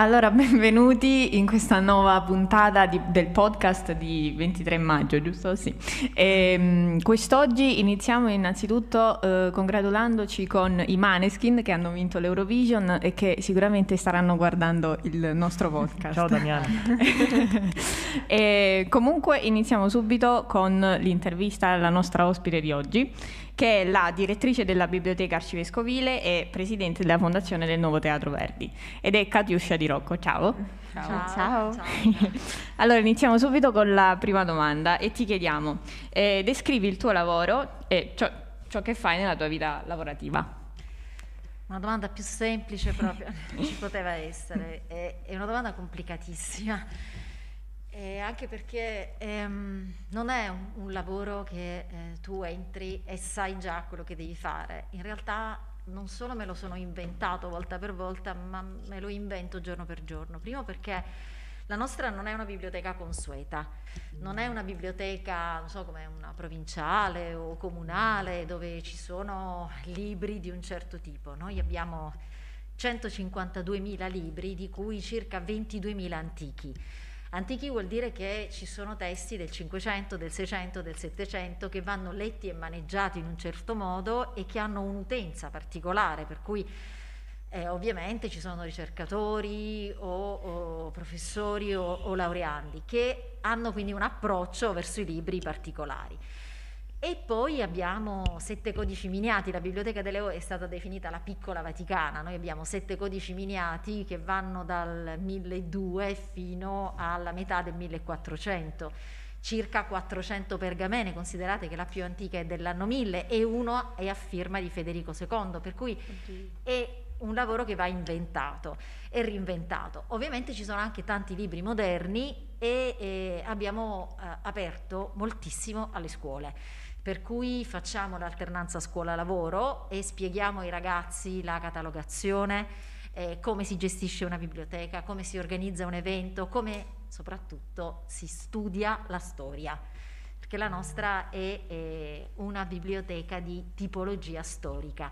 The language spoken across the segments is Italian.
Allora, benvenuti in questa nuova puntata di, del podcast di 23 maggio, giusto? Sì. E, um, quest'oggi iniziamo innanzitutto uh, congratulandoci con i Maneskin che hanno vinto l'Eurovision e che sicuramente staranno guardando il nostro podcast. Ciao Damiano. e comunque iniziamo subito con l'intervista alla nostra ospite di oggi che è la direttrice della Biblioteca Arcivescovile e presidente della Fondazione del Nuovo Teatro Verdi, ed è Katiuscia Di Rocco. Ciao. Ciao. Ciao. Ciao. allora, iniziamo subito con la prima domanda e ti chiediamo, eh, descrivi il tuo lavoro e ciò, ciò che fai nella tua vita lavorativa. Una domanda più semplice proprio ci poteva essere, è, è una domanda complicatissima eh, anche perché ehm, non è un, un lavoro che eh, tu entri e sai già quello che devi fare. In realtà non solo me lo sono inventato volta per volta, ma me lo invento giorno per giorno. Primo perché la nostra non è una biblioteca consueta, non è una biblioteca, non so, come una provinciale o comunale dove ci sono libri di un certo tipo. Noi abbiamo 152.000 libri, di cui circa 22.000 antichi. Antichi vuol dire che ci sono testi del 500, del 600, del 700 che vanno letti e maneggiati in un certo modo e che hanno un'utenza particolare, per cui eh, ovviamente ci sono ricercatori o, o professori o, o laureandi che hanno quindi un approccio verso i libri particolari. E poi abbiamo sette codici miniati, la Biblioteca delle O è stata definita la piccola Vaticana, noi abbiamo sette codici miniati che vanno dal 1200 fino alla metà del 1400, circa 400 pergamene, considerate che la più antica è dell'anno 1000 e uno è a firma di Federico II, per cui è un lavoro che va inventato e reinventato. Ovviamente ci sono anche tanti libri moderni e, e abbiamo eh, aperto moltissimo alle scuole per cui facciamo l'alternanza scuola-lavoro e spieghiamo ai ragazzi la catalogazione, eh, come si gestisce una biblioteca, come si organizza un evento, come soprattutto si studia la storia, perché la nostra è, è una biblioteca di tipologia storica.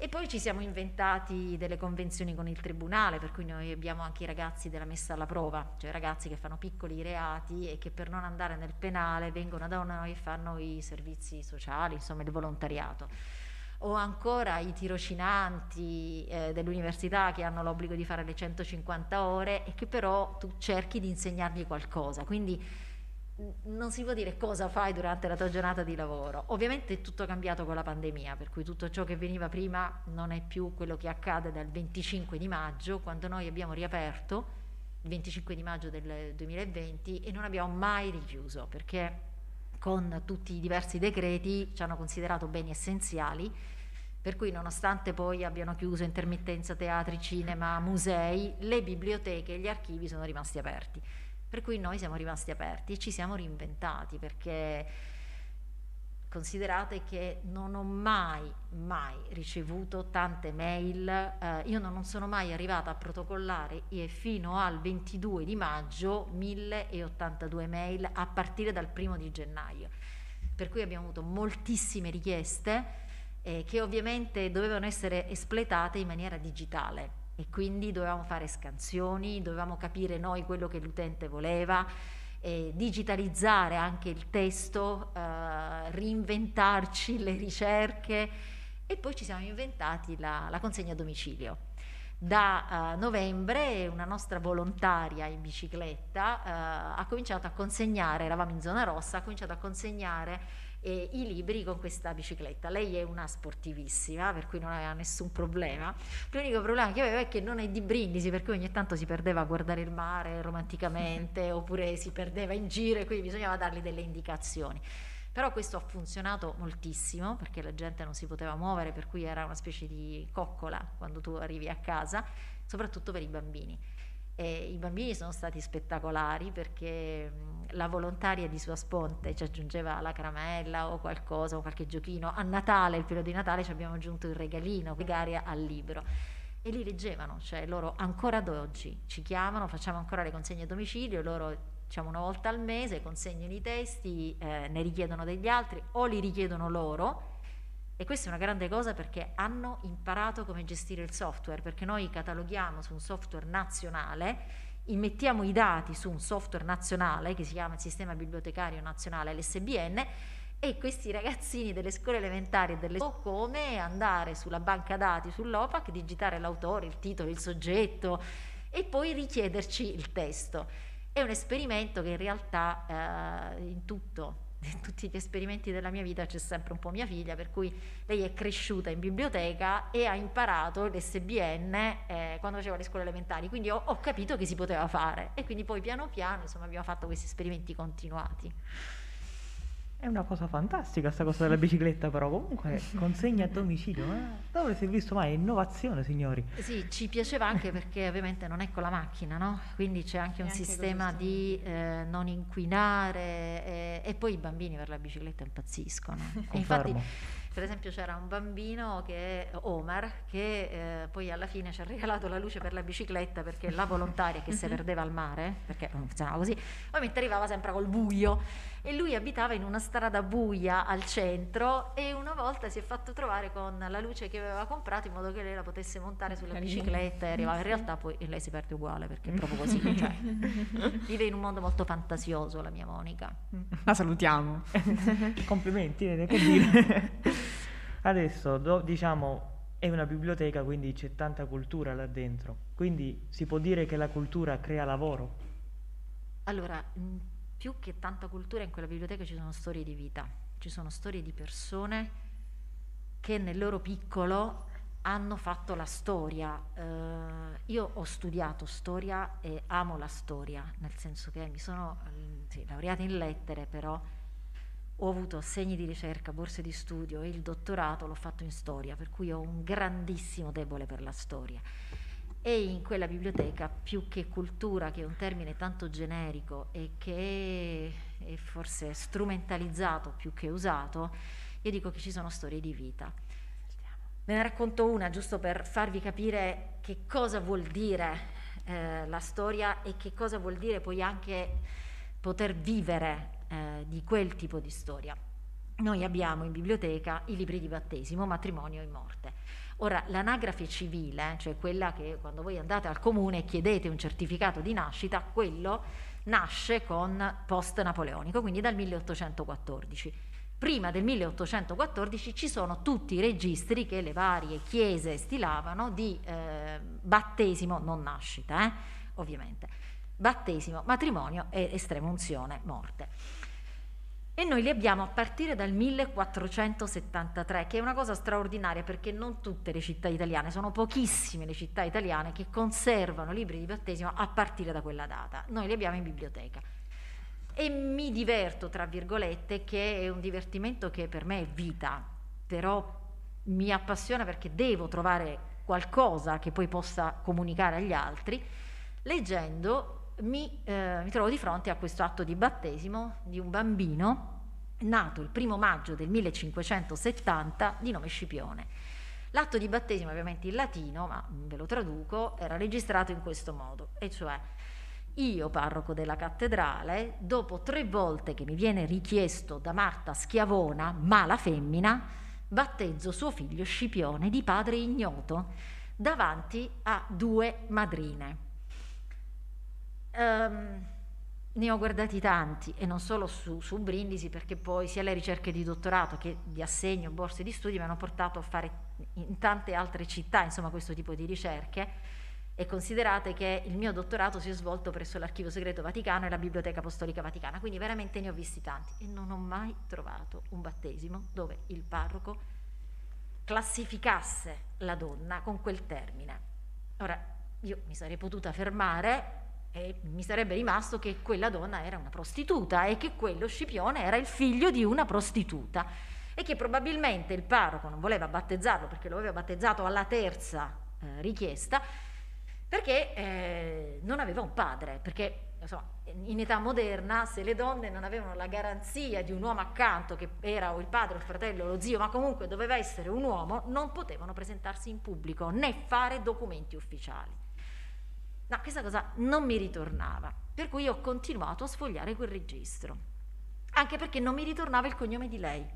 E poi ci siamo inventati delle convenzioni con il tribunale, per cui noi abbiamo anche i ragazzi della messa alla prova, cioè ragazzi che fanno piccoli reati e che per non andare nel penale vengono da noi e fanno i servizi sociali, insomma il volontariato. O ancora i tirocinanti eh, dell'università che hanno l'obbligo di fare le 150 ore e che però tu cerchi di insegnargli qualcosa. Quindi non si può dire cosa fai durante la tua giornata di lavoro. Ovviamente è tutto cambiato con la pandemia, per cui tutto ciò che veniva prima non è più quello che accade dal 25 di maggio, quando noi abbiamo riaperto il 25 di maggio del 2020 e non abbiamo mai richiuso, perché con tutti i diversi decreti ci hanno considerato beni essenziali, per cui nonostante poi abbiano chiuso intermittenza teatri, cinema, musei, le biblioteche e gli archivi sono rimasti aperti. Per cui noi siamo rimasti aperti e ci siamo reinventati perché considerate che non ho mai, mai ricevuto tante mail, eh, io non sono mai arrivata a protocollare fino al 22 di maggio 1082 mail a partire dal primo di gennaio, per cui abbiamo avuto moltissime richieste eh, che ovviamente dovevano essere espletate in maniera digitale e quindi dovevamo fare scansioni, dovevamo capire noi quello che l'utente voleva, eh, digitalizzare anche il testo, eh, reinventarci le ricerche e poi ci siamo inventati la, la consegna a domicilio. Da uh, novembre una nostra volontaria in bicicletta uh, ha cominciato a consegnare, eravamo in zona rossa, ha cominciato a consegnare eh, i libri con questa bicicletta. Lei è una sportivissima, per cui non aveva nessun problema. L'unico problema che aveva è che non è di Brindisi, per cui ogni tanto si perdeva a guardare il mare romanticamente, oppure si perdeva in giro e quindi bisognava dargli delle indicazioni. Però questo ha funzionato moltissimo perché la gente non si poteva muovere, per cui era una specie di coccola quando tu arrivi a casa, soprattutto per i bambini. E I bambini sono stati spettacolari perché la volontaria di sua sponte ci aggiungeva la caramella o qualcosa o qualche giochino. A Natale, il periodo di Natale, ci abbiamo aggiunto il regalino, legare al libro. E li leggevano, cioè loro ancora ad oggi ci chiamano, facciamo ancora le consegne a domicilio, loro diciamo una volta al mese consegnano i testi, eh, ne richiedono degli altri o li richiedono loro E questa è una grande cosa perché hanno imparato come gestire il software, perché noi cataloghiamo su un software nazionale, immettiamo i dati su un software nazionale che si chiama il Sistema Bibliotecario Nazionale, l'SBN, e questi ragazzini delle scuole elementari e delle scuole come andare sulla banca dati sull'OPAC, digitare l'autore, il titolo, il soggetto e poi richiederci il testo. È un esperimento che in realtà eh, in tutto in tutti gli esperimenti della mia vita c'è sempre un po' mia figlia, per cui lei è cresciuta in biblioteca e ha imparato l'SBN eh, quando faceva le scuole elementari, quindi ho, ho, capito che si poteva fare e quindi poi piano piano insomma, abbiamo fatto questi esperimenti continuati. È una cosa fantastica sta cosa della bicicletta, però comunque consegna a domicilio. Ma dove si è visto mai? Innovazione, signori. Sì, ci piaceva anche perché ovviamente non è con la macchina, no? Quindi c'è anche un sistema di eh, non inquinare eh, e poi i bambini per la bicicletta impazziscono. E infatti per esempio c'era un bambino che Omar che eh, poi alla fine ci ha regalato la luce per la bicicletta perché la volontaria che si perdeva al mare, perché non funzionava così, ovviamente arrivava sempre col buio e lui abitava in una strada buia al centro e una volta si è fatto trovare con la luce che aveva comprato in modo che lei la potesse montare sulla bicicletta e arrivava in realtà poi lei si perde uguale perché è proprio così, cioè, vive in un mondo molto fantasioso la mia Monica. La salutiamo. Complimenti, che dire. Adesso, do, diciamo, è una biblioteca, quindi c'è tanta cultura là dentro. Quindi si può dire che la cultura crea lavoro? Allora, più che tanta cultura in quella biblioteca ci sono storie di vita, ci sono storie di persone che nel loro piccolo hanno fatto la storia. Uh, io ho studiato storia e amo la storia, nel senso che mi sono sì, laureata in lettere, però ho avuto segni di ricerca, borse di studio e il dottorato l'ho fatto in storia, per cui ho un grandissimo debole per la storia. E in quella biblioteca, più che cultura, che è un termine tanto generico e che è forse strumentalizzato più che usato, io dico che ci sono storie di vita. Ve ne racconto una giusto per farvi capire che cosa vuol dire eh, la storia e che cosa vuol dire poi anche poter vivere eh, di quel tipo di storia. Noi abbiamo in biblioteca i libri di battesimo, matrimonio e morte. Ora, l'anagrafe civile, cioè quella che quando voi andate al comune e chiedete un certificato di nascita, quello nasce con post-napoleonico, quindi dal 1814. Prima del 1814 ci sono tutti i registri che le varie chiese stilavano di eh, battesimo, non nascita, eh, ovviamente, battesimo, matrimonio e estrema unzione, morte e noi li abbiamo a partire dal 1473, che è una cosa straordinaria perché non tutte le città italiane, sono pochissime le città italiane che conservano libri di battesimo a partire da quella data. Noi li abbiamo in biblioteca. E mi diverto, tra virgolette, che è un divertimento che per me è vita, però mi appassiona perché devo trovare qualcosa che poi possa comunicare agli altri. Leggendo mi, eh, mi trovo di fronte a questo atto di battesimo di un bambino nato il primo maggio del 1570 di nome Scipione. L'atto di battesimo ovviamente in latino, ma ve lo traduco, era registrato in questo modo, e cioè io, parroco della cattedrale, dopo tre volte che mi viene richiesto da Marta Schiavona, mala femmina, battezzo suo figlio Scipione di padre ignoto davanti a due madrine. Um, ne ho guardati tanti e non solo su, su, Brindisi perché poi sia le ricerche di dottorato che di assegno, borse di studio mi hanno portato a fare in tante altre città insomma questo tipo di ricerche e considerate che il mio dottorato si è svolto presso l'Archivio Segreto Vaticano e la Biblioteca Apostolica Vaticana, quindi veramente ne ho visti tanti e non ho mai trovato un battesimo dove il parroco classificasse la donna con quel termine. Ora, io mi sarei potuta fermare e mi sarebbe rimasto che quella donna era una prostituta e che quello Scipione era il figlio di una prostituta e che probabilmente il parroco non voleva battezzarlo perché lo aveva battezzato alla terza eh, richiesta perché eh, non aveva un padre, perché insomma, in età moderna se le donne non avevano la garanzia di un uomo accanto che era o il padre, il fratello, lo zio, ma comunque doveva essere un uomo, non potevano presentarsi in pubblico né fare documenti ufficiali. No, questa cosa non mi ritornava, per cui ho continuato a sfogliare quel registro, anche perché non mi ritornava il cognome di lei.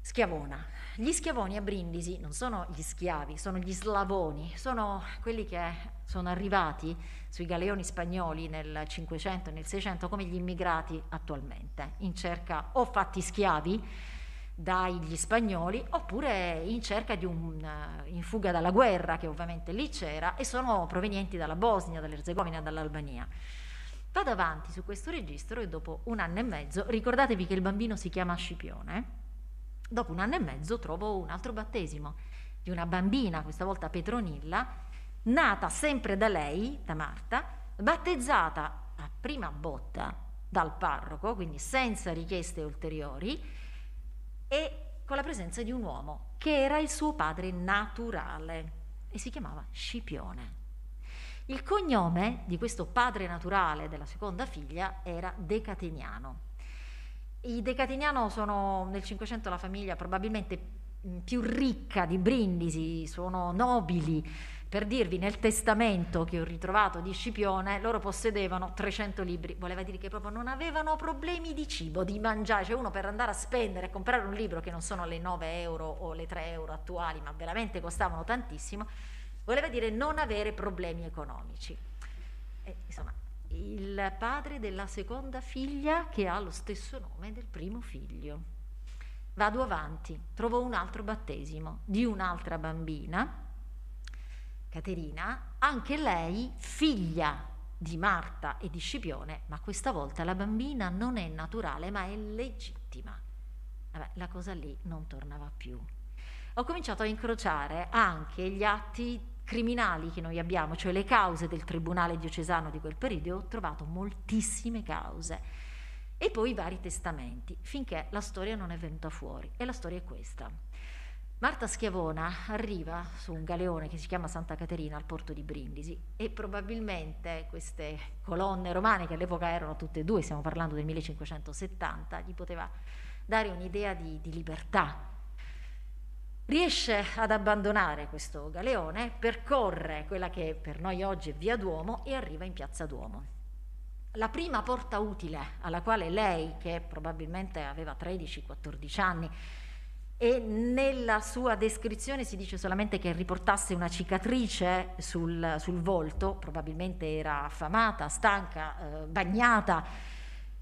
Schiavona. Gli schiavoni a Brindisi non sono gli schiavi, sono gli slavoni, sono quelli che sono arrivati sui galeoni spagnoli nel 500 e nel 600 come gli immigrati attualmente, in cerca o fatti schiavi dagli spagnoli oppure in cerca di un in fuga dalla guerra che ovviamente lì c'era e sono provenienti dalla Bosnia, dall'Erzegovina, dall'Albania. Vado avanti su questo registro e dopo un anno e mezzo, ricordatevi che il bambino si chiama Scipione, Dopo un anno e mezzo trovo un altro battesimo di una bambina, questa volta Petronilla, nata sempre da lei, da Marta, battezzata a prima botta dal parroco, quindi senza richieste ulteriori, e con la presenza di un uomo che era il suo padre naturale e si chiamava Scipione. Il cognome di questo padre naturale della seconda figlia era Decateniano. I Decatiniano sono nel Cinquecento la famiglia probabilmente mm, più ricca di Brindisi, sono nobili. Per dirvi, nel testamento che ho ritrovato di Scipione, loro possedevano 300 libri, voleva dire che proprio non avevano problemi di cibo, di mangiare, cioè uno per andare a spendere e comprare un libro che non sono le 9 euro o le 3 euro attuali, ma veramente costavano tantissimo, voleva dire non avere problemi economici. E, insomma, il padre della seconda figlia che ha lo stesso nome del primo figlio. Vado avanti, trovo un altro battesimo di un'altra bambina, Caterina, anche lei figlia di Marta e di Scipione, ma questa volta la bambina non è naturale ma è legittima. Vabbè, la cosa lì non tornava più. Ho cominciato a incrociare anche gli atti criminali che noi abbiamo, cioè le cause del tribunale diocesano di quel periodo, ho trovato moltissime cause e poi vari testamenti, finché la storia non è venuta fuori. E la storia è questa. Marta Schiavona arriva su un galeone che si chiama Santa Caterina al porto di Brindisi e probabilmente queste colonne romane, che all'epoca erano tutte e due, stiamo parlando del 1570, gli poteva dare un'idea di, di libertà, riesce ad abbandonare questo galeone, percorre quella che per noi oggi è Via Duomo e arriva in Piazza Duomo. La prima porta utile alla quale lei, che probabilmente aveva 13-14 anni, e nella sua descrizione si dice solamente che riportasse una cicatrice sul, sul volto, probabilmente era affamata, stanca, eh, bagnata,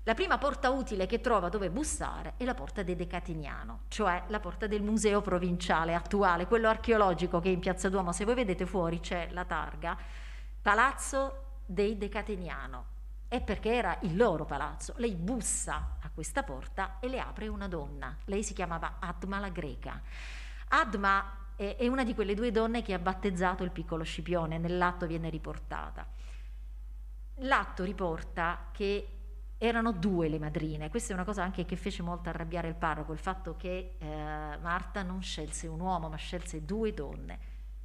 la prima porta utile che trova dove bussare è la porta dei Decatiniano, cioè la porta del museo provinciale attuale, quello archeologico che è in Piazza Duomo. Se voi vedete fuori c'è la targa, Palazzo dei Decatiniano. È perché era il loro palazzo. Lei bussa a questa porta e le apre una donna. Lei si chiamava Adma la Greca. Adma è una di quelle due donne che ha battezzato il piccolo Scipione, nell'atto viene riportata. L'atto riporta che erano due le madrine, questa è una cosa anche che fece molto arrabbiare il parroco, il fatto che eh, Marta non scelse un uomo ma scelse due donne.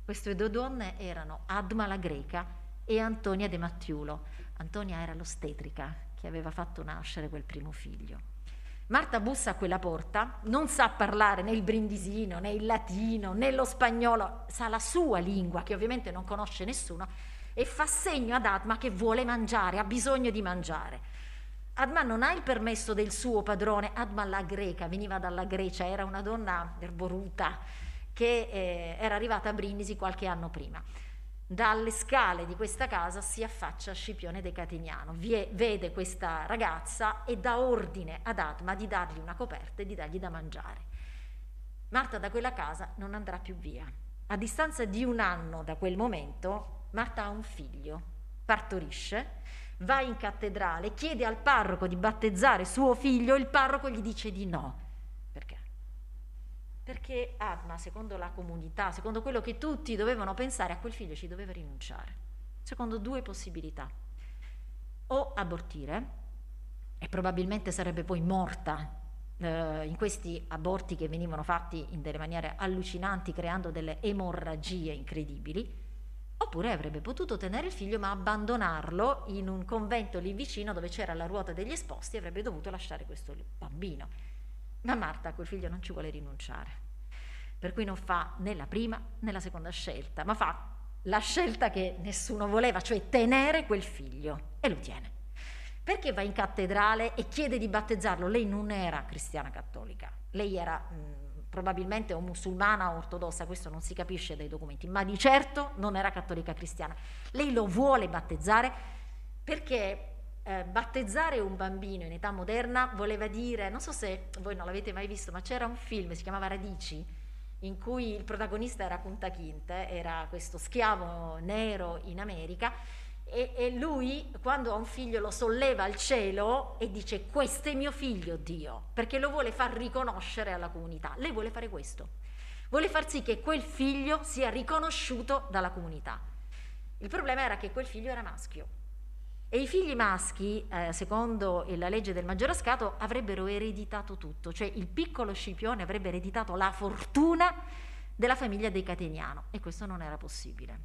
Queste due donne erano Adma la greca e Antonia de Mattiulo. Antonia era l'ostetrica che aveva fatto nascere quel primo figlio. Marta bussa a quella porta, non sa parlare né il brindisino, né il latino, né lo spagnolo, sa la sua lingua che ovviamente non conosce nessuno e fa segno ad Adma che vuole mangiare, ha bisogno di mangiare. Adma non ha il permesso del suo padrone, Adma la greca, veniva dalla Grecia, era una donna erboruta che eh, era arrivata a Brindisi qualche anno prima. Dalle scale di questa casa si affaccia Scipione De Catiniano, Vie, vede questa ragazza e dà ordine ad Adma di dargli una coperta e di dargli da mangiare. Marta da quella casa non andrà più via. A distanza di un anno da quel momento, Marta ha un figlio, partorisce va in cattedrale, chiede al parroco di battezzare suo figlio, il parroco gli dice di no. Perché? Adma, secondo la comunità, secondo quello che tutti dovevano pensare, a quel figlio ci doveva rinunciare. Secondo due possibilità. O abortire, e probabilmente sarebbe poi morta eh, in questi aborti che venivano fatti in delle maniere allucinanti, creando delle emorragie incredibili, Oppure avrebbe potuto tenere il figlio ma abbandonarlo in un convento lì vicino dove c'era la ruota degli esposti e avrebbe dovuto lasciare questo bambino. Ma Marta a quel figlio non ci vuole rinunciare. Per cui non fa né la prima né la seconda scelta, ma fa la scelta che nessuno voleva, cioè tenere quel figlio e lo tiene. Perché va in cattedrale e chiede di battezzarlo? Lei non era cristiana cattolica, lei era mh, probabilmente o musulmana o ortodossa, questo non si capisce dai documenti, ma di certo non era cattolica cristiana. Lei lo vuole battezzare perché eh, battezzare un bambino in età moderna voleva dire, non so se voi non l'avete mai visto, ma c'era un film, si chiamava Radici, in cui il protagonista era Punta Quinte, era questo schiavo nero in America e, e, lui quando ha un figlio lo solleva al cielo e dice questo è mio figlio Dio, perché lo vuole far riconoscere alla comunità. Lei vuole fare questo, vuole far sì che quel figlio sia riconosciuto dalla comunità. Il problema era che quel figlio era maschio e i figli maschi, eh, secondo la legge del maggiorascato, avrebbero ereditato tutto, cioè il piccolo Scipione avrebbe ereditato la fortuna della famiglia dei Cateniano e questo non era possibile.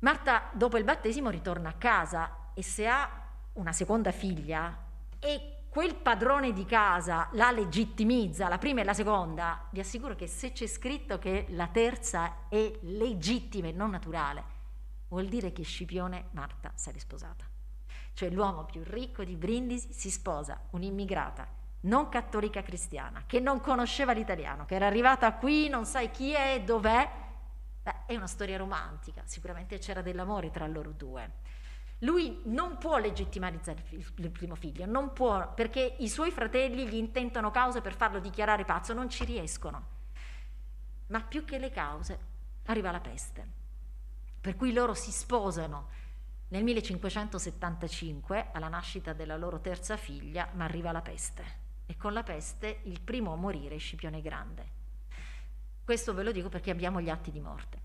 Marta dopo il battesimo ritorna a casa e se ha una seconda figlia e quel padrone di casa la legittimizza, la prima e la seconda, vi assicuro che se c'è scritto che la terza è legittima e non naturale, vuol dire che Scipione Marta si è risposata. Cioè l'uomo più ricco di Brindisi si sposa un'immigrata non cattolica cristiana, che non conosceva l'italiano, che era arrivata qui, non sai chi è e dov'è, Beh, è una storia romantica, sicuramente c'era dell'amore tra loro due. Lui non può legittimarizzare il primo figlio, non può, perché i suoi fratelli gli intentano cause per farlo dichiarare pazzo, non ci riescono. Ma più che le cause, arriva la peste. Per cui loro si sposano nel 1575, alla nascita della loro terza figlia, ma arriva la peste. E con la peste il primo a morire è Scipione Grande. Questo ve lo dico perché abbiamo gli atti di morte.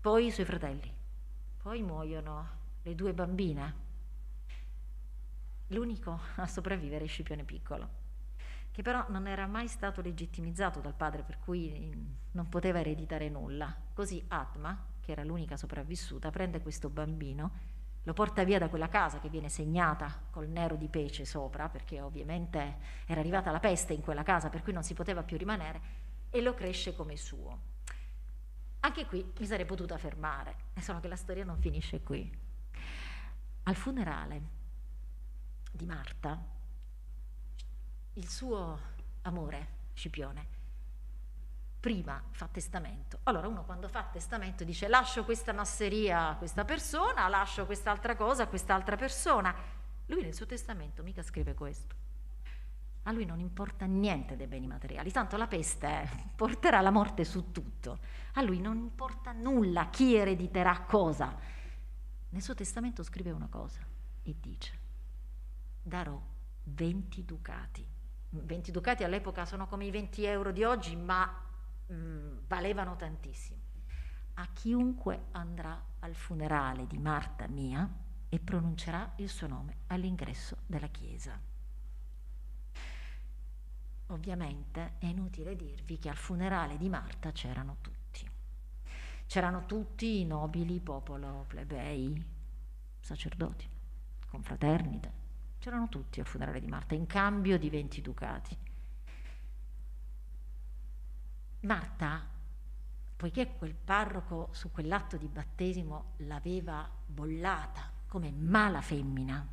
Poi i suoi fratelli. Poi muoiono le due bambine. L'unico a sopravvivere è Scipione Piccolo, che però non era mai stato legittimizzato dal padre, per cui non poteva ereditare nulla. Così Atma, che era l'unica sopravvissuta, prende questo bambino, lo porta via da quella casa che viene segnata col nero di pece sopra, perché ovviamente era arrivata la peste in quella casa, per cui non si poteva più rimanere, e lo cresce come suo. Anche qui mi sarei potuta fermare, solo che la storia non finisce qui. Al funerale di Marta, il suo amore, Scipione, prima fa testamento. Allora uno quando fa testamento dice lascio questa masseria a questa persona, lascio quest'altra cosa a quest'altra persona. Lui nel suo testamento mica scrive questo. A lui non importa niente dei beni materiali, tanto la peste porterà la morte su tutto. A lui non importa nulla chi erediterà cosa. Nel suo testamento scrive una cosa e dice, darò 20 ducati. 20 ducati all'epoca sono come i 20 euro di oggi, ma mh, mm, valevano tantissimo. A chiunque andrà al funerale di Marta mia e pronuncerà il suo nome all'ingresso della chiesa. Ovviamente è inutile dirvi che al funerale di Marta c'erano tutti. C'erano tutti i nobili, popolo, plebei, sacerdoti, confraternite. C'erano tutti al funerale di Marta in cambio di 20 ducati. Marta, poiché quel parroco su quell'atto di battesimo l'aveva bollata come mala femmina,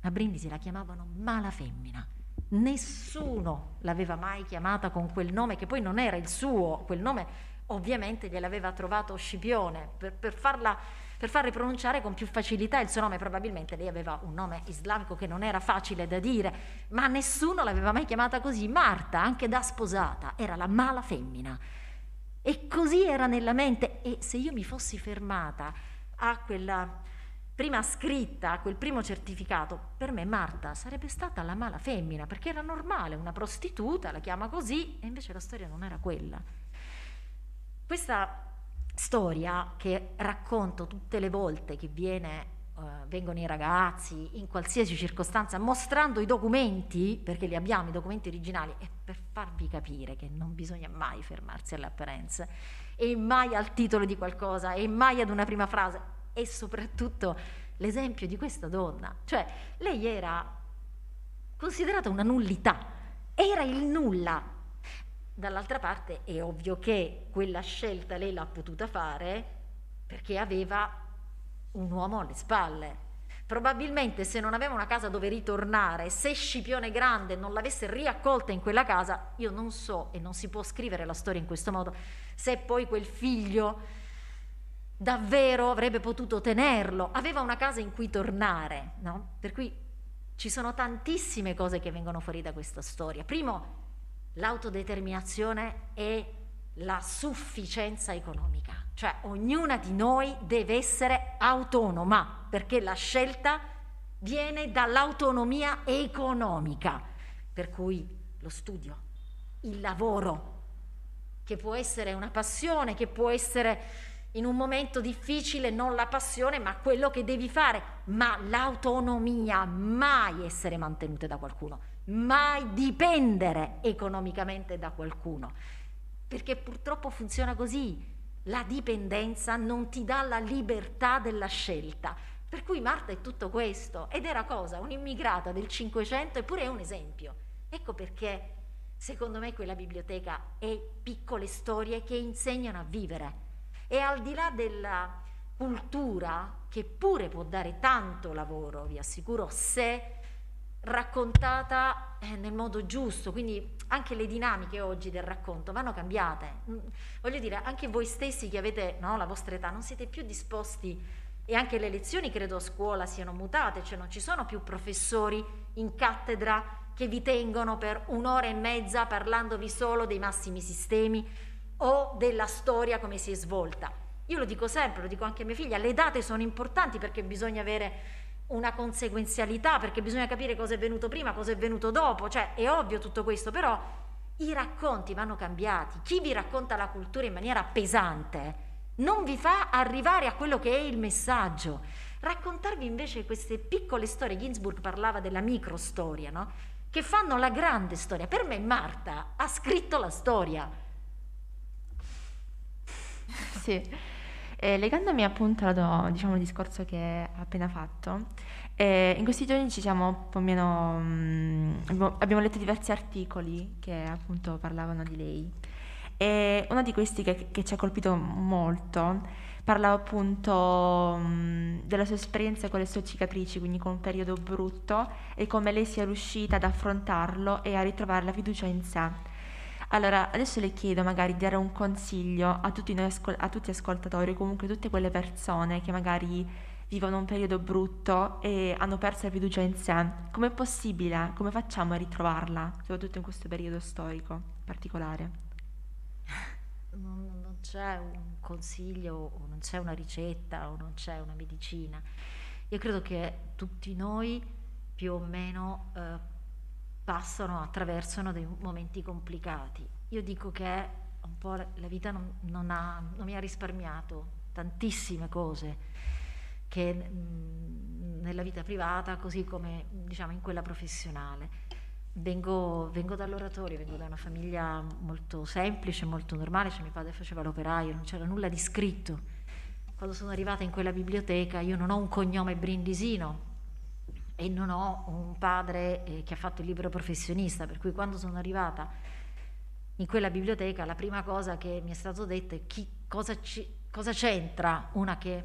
a Brindisi la chiamavano mala femmina Nessuno l'aveva mai chiamata con quel nome, che poi non era il suo, quel nome ovviamente gliel'aveva trovato Scipione. Per, per, farla, per farle pronunciare con più facilità il suo nome. Probabilmente lei aveva un nome islamico che non era facile da dire, ma nessuno l'aveva mai chiamata così. Marta, anche da sposata, era la mala femmina. E così era nella mente. E se io mi fossi fermata a quella prima scritta, quel primo certificato, per me Marta sarebbe stata la mala femmina, perché era normale, una prostituta, la chiama così, e invece la storia non era quella. Questa storia che racconto tutte le volte che viene, uh, vengono i ragazzi, in qualsiasi circostanza, mostrando i documenti, perché li abbiamo, i documenti originali, è per farvi capire che non bisogna mai fermarsi alle apparenze, e mai al titolo di qualcosa, e mai ad una prima frase, e soprattutto l'esempio di questa donna. Cioè, lei era considerata una nullità, era il nulla. Dall'altra parte è ovvio che quella scelta lei l'ha potuta fare perché aveva un uomo alle spalle. Probabilmente se non aveva una casa dove ritornare, se Scipione Grande non l'avesse riaccolta in quella casa, io non so, e non si può scrivere la storia in questo modo, se poi quel figlio davvero avrebbe potuto tenerlo, aveva una casa in cui tornare, no? Per cui ci sono tantissime cose che vengono fuori da questa storia. Primo, l'autodeterminazione e la sufficienza economica, cioè ognuna di noi deve essere autonoma perché la scelta viene dall'autonomia economica, per cui lo studio, il lavoro, che può essere una passione, che può essere in un momento difficile non la passione, ma quello che devi fare, ma l'autonomia, mai essere mantenute da qualcuno, mai dipendere economicamente da qualcuno perché purtroppo funziona così. La dipendenza non ti dà la libertà della scelta. Per cui Marta è tutto questo ed era cosa? Un'immigrata del Cinquecento eppure è un esempio. Ecco perché secondo me quella biblioteca è piccole storie che insegnano a vivere. E al di là della cultura, che pure può dare tanto lavoro, vi assicuro, se raccontata eh, nel modo giusto, quindi anche le dinamiche oggi del racconto vanno cambiate. Mm, voglio dire, anche voi stessi che avete no, la vostra età non siete più disposti e anche le lezioni credo a scuola siano mutate, cioè non ci sono più professori in cattedra che vi tengono per un'ora e mezza parlandovi solo dei massimi sistemi o della storia come si è svolta. Io lo dico sempre, lo dico anche a mia figlia, le date sono importanti perché bisogna avere una conseguenzialità perché bisogna capire cosa è venuto prima, cosa è venuto dopo, cioè è ovvio tutto questo, però i racconti vanno cambiati. Chi vi racconta la cultura in maniera pesante non vi fa arrivare a quello che è il messaggio. Raccontarvi invece queste piccole storie, Ginsburg parlava della microstoria, no? che fanno la grande storia. Per me Marta ha scritto la storia. Sì. Eh, legandomi appunto al diciamo, discorso che ha appena fatto, eh, in questi giorni siamo meno, mh, mm, abbiamo, letto diversi articoli che appunto parlavano di lei e uno di questi che, che ci ha colpito molto parlava appunto mh, mm, della sua esperienza con le sue cicatrici, quindi con un periodo brutto e come lei sia riuscita ad affrontarlo e a ritrovare la fiducia in sé. Allora, adesso le chiedo magari di dare un consiglio a tutti noi ascol- a tutti ascoltatori, comunque tutte quelle persone che magari vivono un periodo brutto e hanno perso la fiducia in sé. Com'è possibile? Come facciamo a ritrovarla, soprattutto in questo periodo storico particolare? Non, non c'è un consiglio, o non c'è una ricetta, o non c'è una medicina. Io credo che tutti noi più o meno eh, passano, attraversano dei momenti complicati. Io dico che un po' la vita non, non, ha, non mi ha risparmiato tantissime cose che mh, nella vita privata, così come diciamo in quella professionale. Vengo, vengo, dall'oratorio, vengo da una famiglia molto semplice, molto normale, cioè mio padre faceva l'operaio, non c'era nulla di scritto. Quando sono arrivata in quella biblioteca io non ho un cognome brindisino, e non ho un padre eh, che ha fatto il libro professionista, per cui quando sono arrivata in quella biblioteca la prima cosa che mi è stato detto è chi, cosa, ci, cosa c'entra una che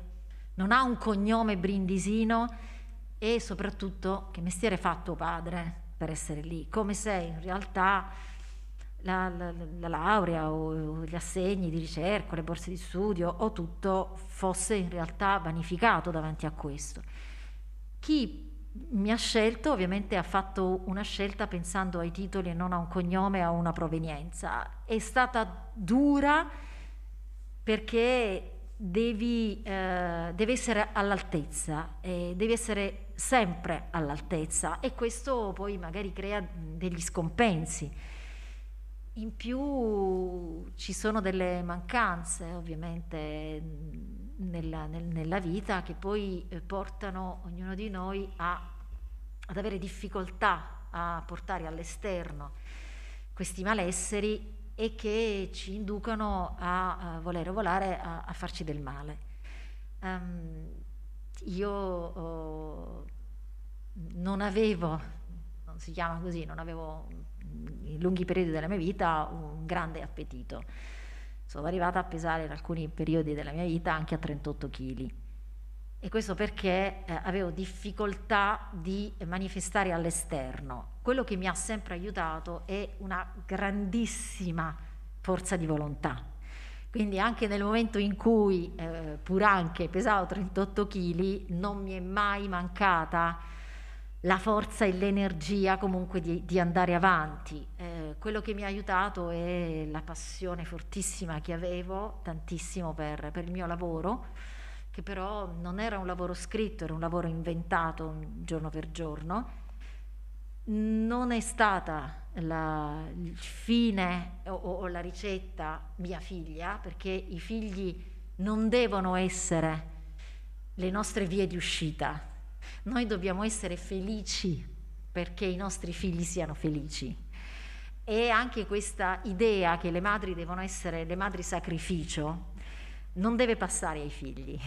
non ha un cognome brindisino e soprattutto che mestiere fa tuo padre per essere lì, come se in realtà la, la, la, laurea o gli assegni di ricerca, le borse di studio o tutto fosse in realtà vanificato davanti a questo. Chi mi ha scelto, ovviamente ha fatto una scelta pensando ai titoli e non a un cognome, a una provenienza. È stata dura perché devi, eh, devi essere all'altezza, eh, devi essere sempre all'altezza e questo poi magari crea degli scompensi. In più ci sono delle mancanze ovviamente nella, nel, nella vita che poi eh, portano ognuno di noi a, ad avere difficoltà a portare all'esterno questi malesseri e che ci inducono a, a volere volare a, a, farci del male. Um, io oh, non avevo, non si chiama così, non avevo in lunghi periodi della mia vita un grande appetito sono arrivata a pesare in alcuni periodi della mia vita anche a 38 kg. E questo perché eh, avevo difficoltà di manifestare all'esterno. Quello che mi ha sempre aiutato è una grandissima forza di volontà. Quindi anche nel momento in cui, eh, pur anche pesavo 38 kg, non mi è mai mancata la forza e l'energia comunque di, di andare avanti. Eh, quello che mi ha aiutato è la passione fortissima che avevo, tantissimo per, per, il mio lavoro, che però non era un lavoro scritto, era un lavoro inventato giorno per giorno. Non è stata la, il fine o, o la ricetta mia figlia, perché i figli non devono essere le nostre vie di uscita, noi dobbiamo essere felici perché i nostri figli siano felici. E anche questa idea che le madri devono essere le madri sacrificio non deve passare ai figli.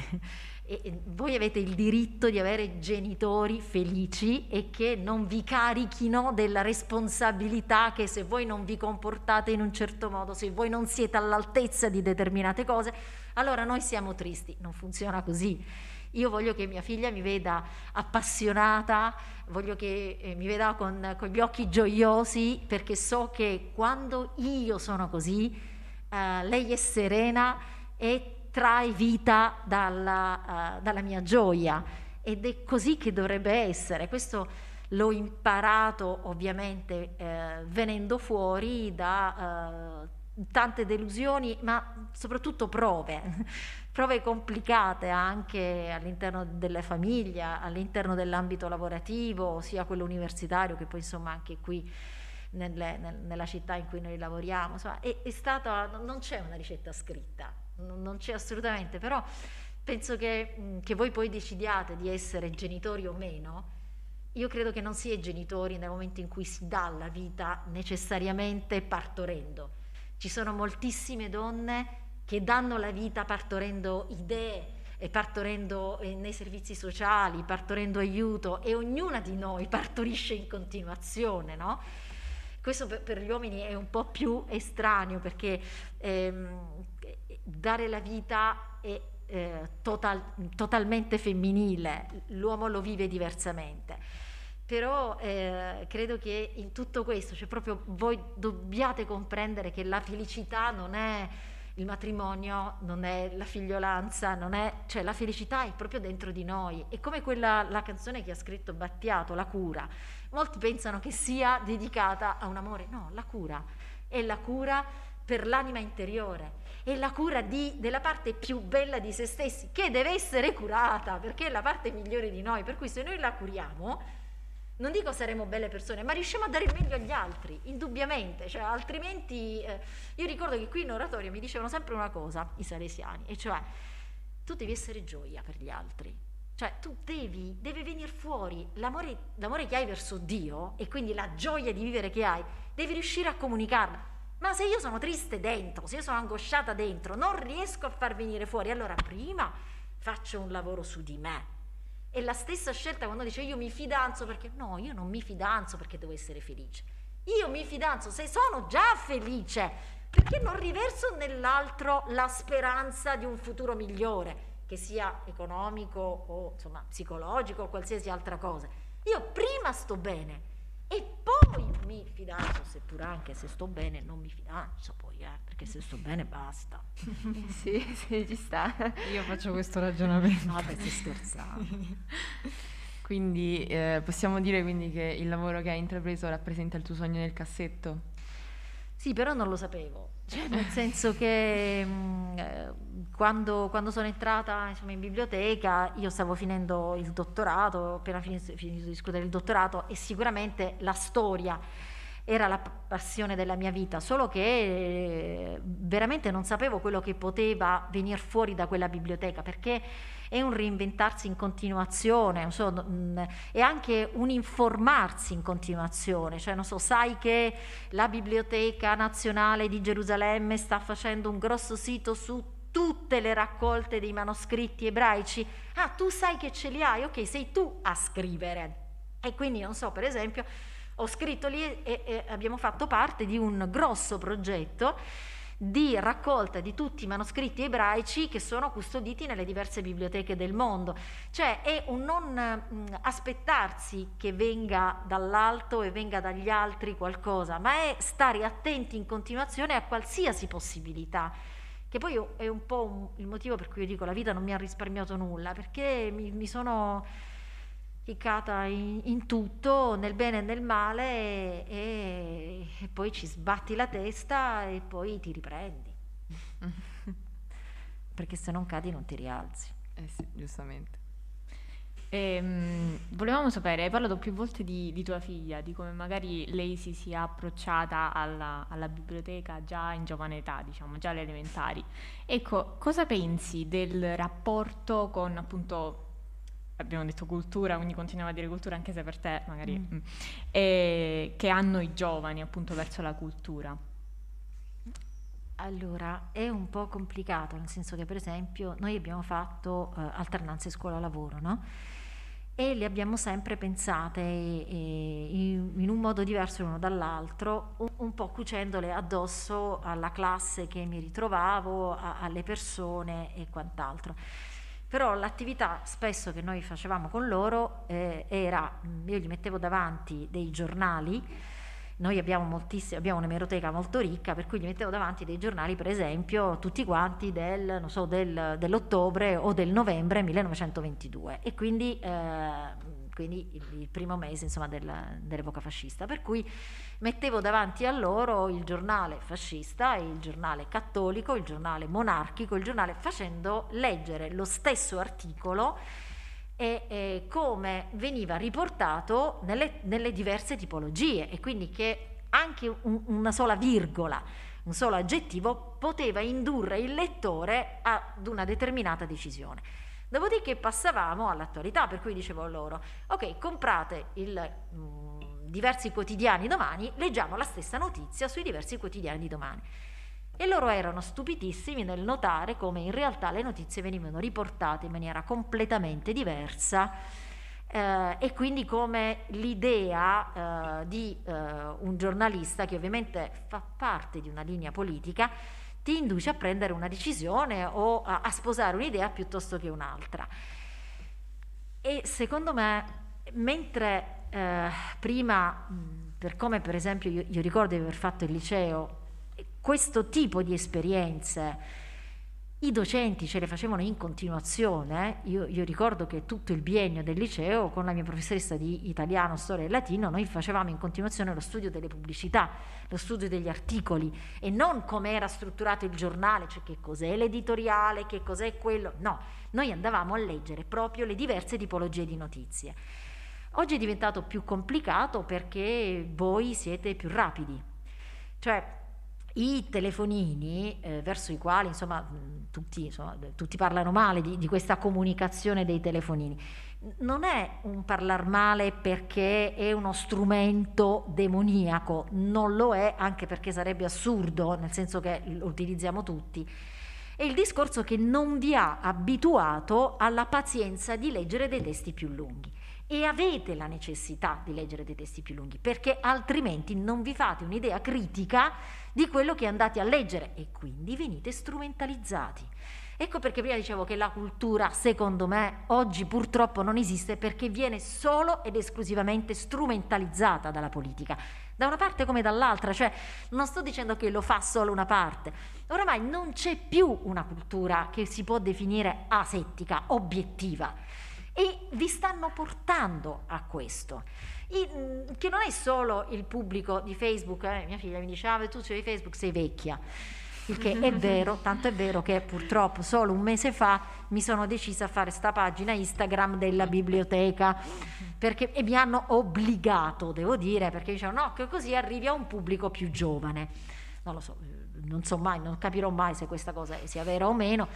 E voi avete il diritto di avere genitori felici e che non vi carichino della responsabilità che se voi non vi comportate in un certo modo, se voi non siete all'altezza di determinate cose, allora noi siamo tristi. Non funziona così. Io voglio che mia figlia mi veda appassionata, voglio che eh, mi veda con, con, gli occhi gioiosi perché so che quando io sono così, eh, lei è serena e trae vita dalla, uh, dalla mia gioia ed è così che dovrebbe essere. Questo l'ho imparato ovviamente eh, venendo fuori da uh, tante delusioni, ma soprattutto prove prove complicate anche all'interno della famiglia, all'interno dell'ambito lavorativo, sia quello universitario che poi insomma anche qui nelle, nel, nella città in cui noi lavoriamo. Insomma, è, è stata, non c'è una ricetta scritta, non, c'è assolutamente, però penso che, che voi poi decidiate di essere genitori o meno. Io credo che non si è genitori nel momento in cui si dà la vita necessariamente partorendo. Ci sono moltissime donne che danno la vita partorendo idee partorendo eh, nei servizi sociali, partorendo aiuto e ognuna di noi partorisce in continuazione, no? Questo per, gli uomini è un po' più estraneo perché ehm, dare la vita è eh, total, totalmente femminile, l'uomo lo vive diversamente. Però eh, credo che in tutto questo, cioè proprio voi dobbiate comprendere che la felicità non è il matrimonio non è la figliolanza, non è, cioè la felicità è proprio dentro di noi. È come quella, la canzone che ha scritto Battiato, La cura. Molti pensano che sia dedicata a un amore. No, la cura è la cura per l'anima interiore, è la cura di, della parte più bella di se stessi, che deve essere curata, perché è la parte migliore di noi. Per cui se noi la curiamo, non dico saremo belle persone, ma riusciamo a dare il meglio agli altri, indubbiamente, cioè, altrimenti eh, io ricordo che qui in oratorio mi dicevano sempre una cosa, i salesiani, e cioè tu devi essere gioia per gli altri, cioè tu devi, deve venire fuori l'amore, l'amore che hai verso Dio e quindi la gioia di vivere che hai, devi riuscire a comunicarla. Ma se io sono triste dentro, se io sono angosciata dentro, non riesco a far venire fuori, allora prima faccio un lavoro su di me è la stessa scelta quando dice io mi fidanzo perché no, io non mi fidanzo perché devo essere felice. Io mi fidanzo se sono già felice, perché non riverso nell'altro la speranza di un futuro migliore, che sia economico o insomma psicologico o qualsiasi altra cosa. Io prima sto bene fidanzo, seppur anche se sto bene non mi fidanzo poi, eh, perché se sto bene basta. sì, sì, ci sta. Io faccio questo ragionamento. No, beh, scherzando. quindi eh, possiamo dire quindi che il lavoro che hai intrapreso rappresenta il tuo sogno nel cassetto? Sì, però non lo sapevo, cioè, nel senso che mh, mm, eh, quando, quando, sono entrata insomma, in biblioteca io stavo finendo il dottorato, ho appena finito, finito di discutere il dottorato e sicuramente la storia era la passione della mia vita, solo che eh, veramente non sapevo quello che poteva venire fuori da quella biblioteca, perché è un reinventarsi in continuazione, so, è anche un informarsi in continuazione, cioè non so, sai che la Biblioteca Nazionale di Gerusalemme sta facendo un grosso sito su tutte le raccolte dei manoscritti ebraici, ah tu sai che ce li hai, ok, sei tu a scrivere. E quindi non so, per esempio, ho scritto lì e, e abbiamo fatto parte di un grosso progetto di raccolta di tutti i manoscritti ebraici che sono custoditi nelle diverse biblioteche del mondo. Cioè è un non mh, aspettarsi che venga dall'alto e venga dagli altri qualcosa, ma è stare attenti in continuazione a qualsiasi possibilità. Che poi è un po' il motivo per cui io dico la vita non mi ha risparmiato nulla, perché mi, mi sono ficcata in, in, tutto, nel bene e nel male, e, e, poi ci sbatti la testa e poi ti riprendi. Perché se non cadi non ti rialzi. Eh sì, giustamente. E, mh, volevamo sapere, hai parlato più volte di, di, tua figlia, di come magari lei si sia approcciata alla, alla, biblioteca già in giovane età, diciamo, già alle elementari. Ecco, cosa pensi del rapporto con appunto abbiamo detto cultura, quindi continuiamo a dire cultura anche se per te magari, mm. Mm, e, che hanno i giovani appunto verso la cultura? Allora, è un po' complicato, nel senso che per esempio noi abbiamo fatto uh, alternanze scuola-lavoro, no? E le abbiamo sempre pensate e, e in, in, un modo diverso l'uno dall'altro, un, un, po' cucendole addosso alla classe che mi ritrovavo, a, alle persone e quant'altro però l'attività spesso che noi facevamo con loro eh, era, io gli mettevo davanti dei giornali, noi abbiamo, abbiamo un'emeroteca molto ricca, per cui gli mettevo davanti dei giornali, per esempio, tutti quanti del, so, del, dell'ottobre o del novembre 1922 e quindi eh, quindi il, il primo mese insomma, del, dell'epoca fascista. Per cui mettevo davanti a loro il giornale fascista, il giornale cattolico, il giornale monarchico, il giornale facendo leggere lo stesso articolo e, e come veniva riportato nelle, nelle, diverse tipologie e quindi che anche un, una sola virgola, un solo aggettivo poteva indurre il lettore ad una determinata decisione. Dopodiché passavamo all'attualità, per cui dicevo loro, ok, comprate il, mh, mm, diversi quotidiani domani, leggiamo la stessa notizia sui diversi quotidiani di domani. E loro erano stupidissimi nel notare come in realtà le notizie venivano riportate in maniera completamente diversa eh, e quindi come l'idea eh, di eh, un giornalista che ovviamente fa parte di una linea politica ti induce a prendere una decisione o a, a sposare un'idea piuttosto che un'altra. E secondo me, mentre eh, prima, per come per esempio io, io ricordo di aver fatto il liceo, questo tipo di esperienze i docenti ce le facevano in continuazione, io, io, ricordo che tutto il biennio del liceo con la mia professoressa di italiano, storia e latino, noi facevamo in continuazione lo studio delle pubblicità, lo studio degli articoli e non come era strutturato il giornale, cioè che cos'è l'editoriale, che cos'è quello, no, noi andavamo a leggere proprio le diverse tipologie di notizie. Oggi è diventato più complicato perché voi siete più rapidi, cioè i telefonini eh, verso i quali insomma tutti, insomma, tutti parlano male di, di, questa comunicazione dei telefonini. Non è un parlar male perché è uno strumento demoniaco non lo è anche perché sarebbe assurdo nel senso che lo utilizziamo tutti. È il discorso che non vi ha abituato alla pazienza di leggere dei testi più lunghi e avete la necessità di leggere dei testi più lunghi perché altrimenti non vi fate un'idea critica di quello che andate a leggere e quindi venite strumentalizzati. Ecco perché prima dicevo che la cultura, secondo me, oggi purtroppo non esiste perché viene solo ed esclusivamente strumentalizzata dalla politica, da una parte come dall'altra, cioè non sto dicendo che lo fa solo una parte, oramai non c'è più una cultura che si può definire asettica, obiettiva e vi stanno portando a questo. Mm, che non è solo il pubblico di Facebook, eh, mia figlia mi diceva ah, tu sei Facebook sei vecchia, il che è vero, tanto è vero che purtroppo solo un mese fa mi sono decisa a fare sta pagina Instagram della biblioteca perché, e mi hanno obbligato, devo dire, perché dicevano no, che così arrivi a un pubblico più giovane. Non lo so, non so mai, non capirò mai se questa cosa sia vera o meno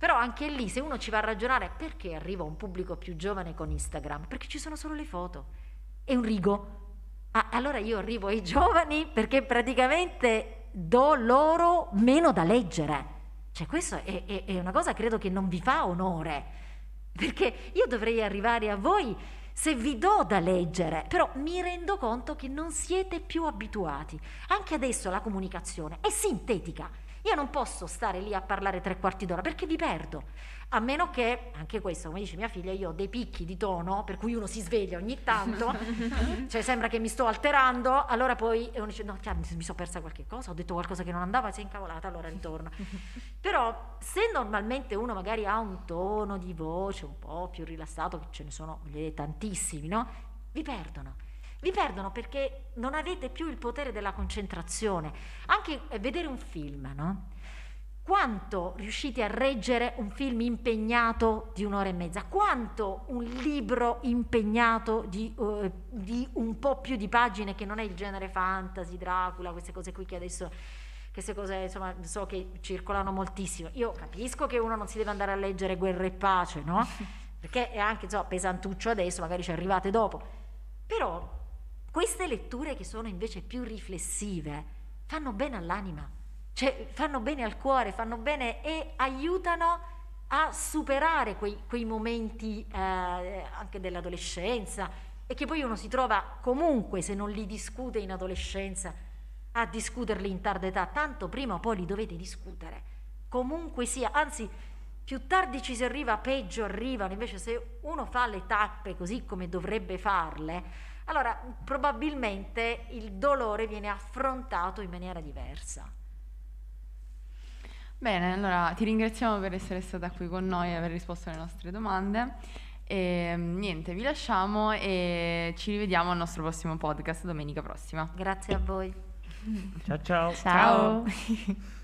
però anche lì, se uno ci va a ragionare, perché arriva un pubblico più giovane con Instagram? Perché ci sono solo le foto e un rigo. Ah, allora io arrivo ai giovani perché praticamente do loro meno da leggere. Cioè, questo è, è, è una cosa credo che non vi fa onore. Perché io dovrei arrivare a voi se vi do da leggere, però mi rendo conto che non siete più abituati. Anche adesso la comunicazione è sintetica Io non posso stare lì a parlare tre quarti d'ora perché vi perdo. A meno che, anche questo, come dice mia figlia, io ho dei picchi di tono, per cui uno si sveglia ogni tanto, cioè sembra che mi sto alterando, allora poi uno dice, no, chiaro, mi sono persa qualche cosa, ho detto qualcosa che non andava, si è incavolata, allora ritorno. Però se normalmente uno magari ha un tono di voce un po' più rilassato, che ce ne sono tantissimi, no? Vi perdono. Vi perdono perché non avete più il potere della concentrazione. Anche vedere un film, no? Quanto riuscite a reggere un film impegnato di un'ora e mezza? Quanto un libro impegnato di, uh, di, un po' più di pagine che non è il genere fantasy, Dracula, queste cose qui che adesso queste cose insomma so che circolano moltissimo. Io capisco che uno non si deve andare a leggere Guerra e Pace, no? Perché è anche so, pesantuccio adesso, magari ci arrivate dopo. Però queste letture che sono invece più riflessive fanno bene all'anima cioè, fanno bene al cuore, fanno bene e aiutano a superare quei, quei momenti eh, anche dell'adolescenza e che poi uno si trova comunque, se non li discute in adolescenza, a discuterli in tarda età, tanto prima o poi li dovete discutere. Comunque sia, anzi, più tardi ci si arriva, peggio arrivano, invece se uno fa le tappe così come dovrebbe farle, allora probabilmente il dolore viene affrontato in maniera diversa. Bene, allora ti ringraziamo per essere stata qui con noi e aver risposto alle nostre domande. E mm, niente, vi lasciamo e ci rivediamo al nostro prossimo podcast domenica prossima. Grazie a voi. Ciao ciao. Ciao. ciao.